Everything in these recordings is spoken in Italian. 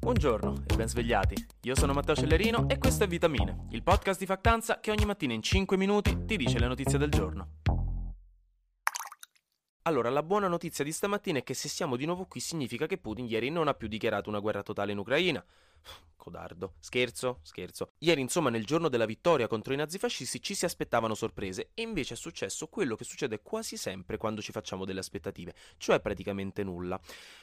Buongiorno e ben svegliati. Io sono Matteo Cellerino e questo è Vitamine, il podcast di Factanza che ogni mattina in 5 minuti ti dice le notizie del giorno. Allora, la buona notizia di stamattina è che se siamo di nuovo qui significa che Putin ieri non ha più dichiarato una guerra totale in Ucraina. Codardo. Scherzo, scherzo. Ieri, insomma, nel giorno della vittoria contro i nazifascisti ci si aspettavano sorprese e invece è successo quello che succede quasi sempre quando ci facciamo delle aspettative, cioè praticamente nulla.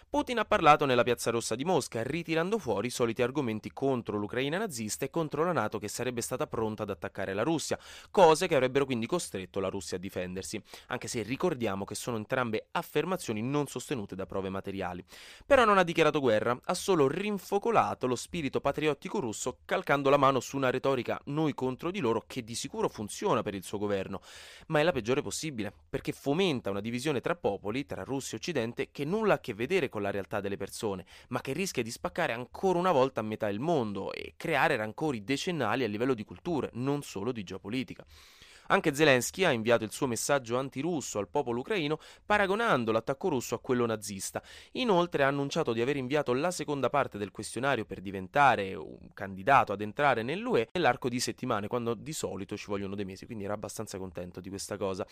Putin ha parlato nella Piazza Rossa di Mosca, ritirando fuori i soliti argomenti contro l'Ucraina nazista e contro la Nato che sarebbe stata pronta ad attaccare la Russia, cose che avrebbero quindi costretto la Russia a difendersi, anche se ricordiamo che sono entrambe affermazioni non sostenute da prove materiali. Però non ha dichiarato guerra, ha solo rinfocolato lo spirito patriottico russo calcando la mano su una retorica noi contro di loro che di sicuro funziona per il suo governo, ma è la peggiore possibile, perché fomenta una divisione tra popoli, tra Russia e Occidente, che nulla ha a che vedere con la realtà delle persone, ma che rischia di spaccare ancora una volta a metà il mondo e creare rancori decennali a livello di culture, non solo di geopolitica. Anche Zelensky ha inviato il suo messaggio antirusso al popolo ucraino paragonando l'attacco russo a quello nazista. Inoltre ha annunciato di aver inviato la seconda parte del questionario per diventare un candidato ad entrare nell'UE nell'arco di settimane, quando di solito ci vogliono dei mesi, quindi era abbastanza contento di questa cosa.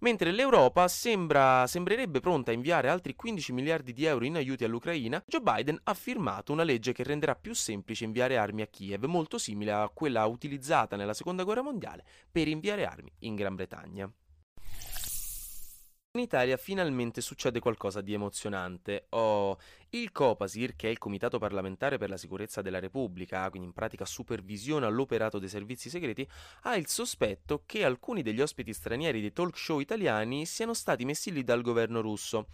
Mentre l'Europa sembra, sembrerebbe pronta a inviare altri 15 miliardi di euro in aiuti all'Ucraina, Joe Biden ha firmato una legge che renderà più semplice inviare armi a Kiev, molto simile a quella utilizzata nella Seconda Guerra Mondiale per inviare armi armi in Gran Bretagna. In Italia finalmente succede qualcosa di emozionante. Oh, il Copasir, che è il Comitato parlamentare per la sicurezza della Repubblica, quindi in pratica supervisiona l'operato dei servizi segreti, ha il sospetto che alcuni degli ospiti stranieri dei talk show italiani siano stati messi lì dal governo russo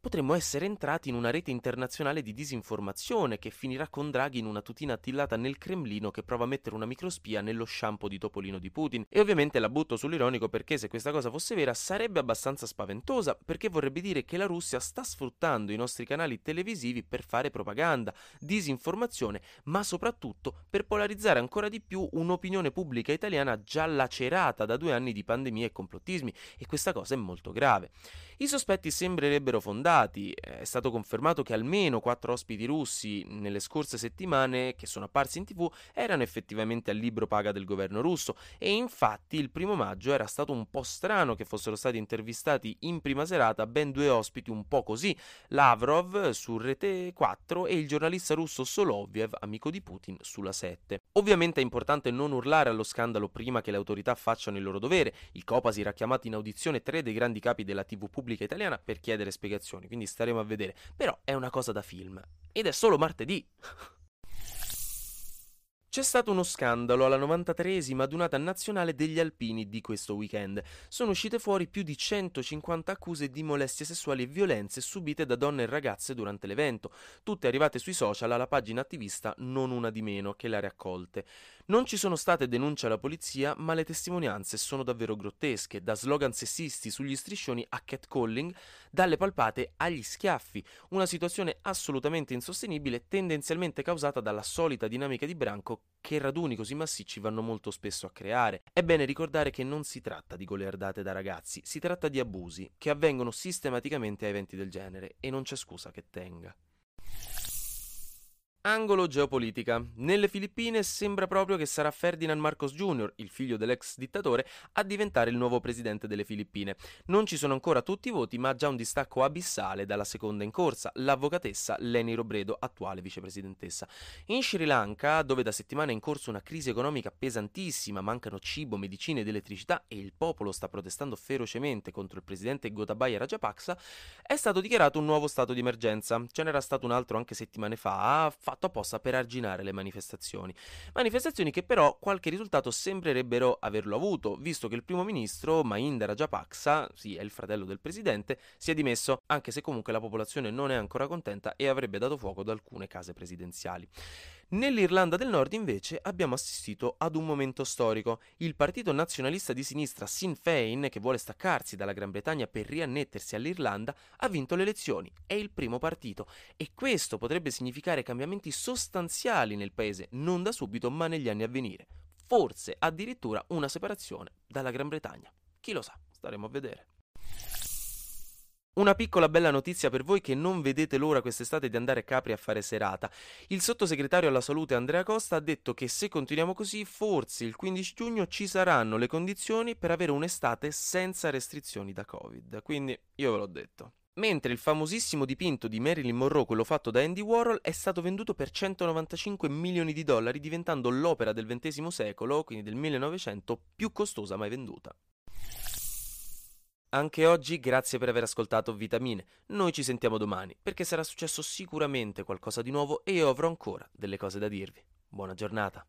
potremmo essere entrati in una rete internazionale di disinformazione che finirà con Draghi in una tutina attillata nel Cremlino che prova a mettere una microspia nello shampoo di Topolino di Putin. E ovviamente la butto sull'ironico perché se questa cosa fosse vera sarebbe abbastanza spaventosa, perché vorrebbe dire che la Russia sta sfruttando i nostri canali televisivi per fare propaganda, disinformazione, ma soprattutto per polarizzare ancora di più un'opinione pubblica italiana già lacerata da due anni di pandemia e complottismi, e questa cosa è molto grave. I sospetti sembrerebbero fondati, è stato confermato che almeno quattro ospiti russi nelle scorse settimane che sono apparsi in tv erano effettivamente al libro paga del governo russo. E infatti il primo maggio era stato un po' strano che fossero stati intervistati in prima serata ben due ospiti un po' così, Lavrov su Rete 4 e il giornalista russo Soloviev, amico di Putin, sulla 7. Ovviamente è importante non urlare allo scandalo prima che le autorità facciano il loro dovere, il Copasir ha chiamato in audizione tre dei grandi capi della TV pubblica Italiana per chiedere spiegazioni, quindi staremo a vedere. Però è una cosa da film. Ed è solo martedì. C'è stato uno scandalo alla 93esima adunata nazionale degli alpini di questo weekend. Sono uscite fuori più di 150 accuse di molestie sessuali e violenze subite da donne e ragazze durante l'evento, tutte arrivate sui social alla pagina attivista Non una di meno che le ha raccolte. Non ci sono state denunce alla polizia, ma le testimonianze sono davvero grottesche, da slogan sessisti sugli striscioni a catcalling, dalle palpate agli schiaffi, una situazione assolutamente insostenibile, tendenzialmente causata dalla solita dinamica di branco che raduni così massicci vanno molto spesso a creare. È bene ricordare che non si tratta di goliardate da ragazzi, si tratta di abusi che avvengono sistematicamente a eventi del genere e non c'è scusa che tenga. Angolo geopolitica. Nelle Filippine sembra proprio che sarà Ferdinand Marcos Jr., il figlio dell'ex dittatore, a diventare il nuovo presidente delle Filippine. Non ci sono ancora tutti i voti, ma già un distacco abissale dalla seconda in corsa, l'avvocatessa Leni Robredo, attuale vicepresidentessa. In Sri Lanka, dove da settimane è in corso una crisi economica pesantissima, mancano cibo, medicine ed elettricità e il popolo sta protestando ferocemente contro il presidente Gotabaya Rajapaksa, è stato dichiarato un nuovo stato di emergenza. Ce n'era stato un altro anche settimane fa, fatto fatto apposta per arginare le manifestazioni. Manifestazioni che però qualche risultato sembrerebbero averlo avuto, visto che il primo ministro Mahinda Rajapaksa, sì, è il fratello del presidente, si è dimesso, anche se comunque la popolazione non è ancora contenta e avrebbe dato fuoco ad alcune case presidenziali. Nell'Irlanda del Nord invece abbiamo assistito ad un momento storico. Il partito nazionalista di sinistra Sinn Féin, che vuole staccarsi dalla Gran Bretagna per riannettersi all'Irlanda, ha vinto le elezioni. È il primo partito e questo potrebbe significare cambiamenti sostanziali nel paese, non da subito ma negli anni a venire. Forse addirittura una separazione dalla Gran Bretagna. Chi lo sa, staremo a vedere. Una piccola bella notizia per voi che non vedete l'ora quest'estate di andare a Capri a fare serata. Il sottosegretario alla salute Andrea Costa ha detto che se continuiamo così, forse il 15 giugno ci saranno le condizioni per avere un'estate senza restrizioni da Covid. Quindi io ve l'ho detto. Mentre il famosissimo dipinto di Marilyn Monroe, quello fatto da Andy Warhol, è stato venduto per 195 milioni di dollari, diventando l'opera del XX secolo, quindi del 1900, più costosa mai venduta. Anche oggi grazie per aver ascoltato Vitamine. Noi ci sentiamo domani, perché sarà successo sicuramente qualcosa di nuovo e io avrò ancora delle cose da dirvi. Buona giornata.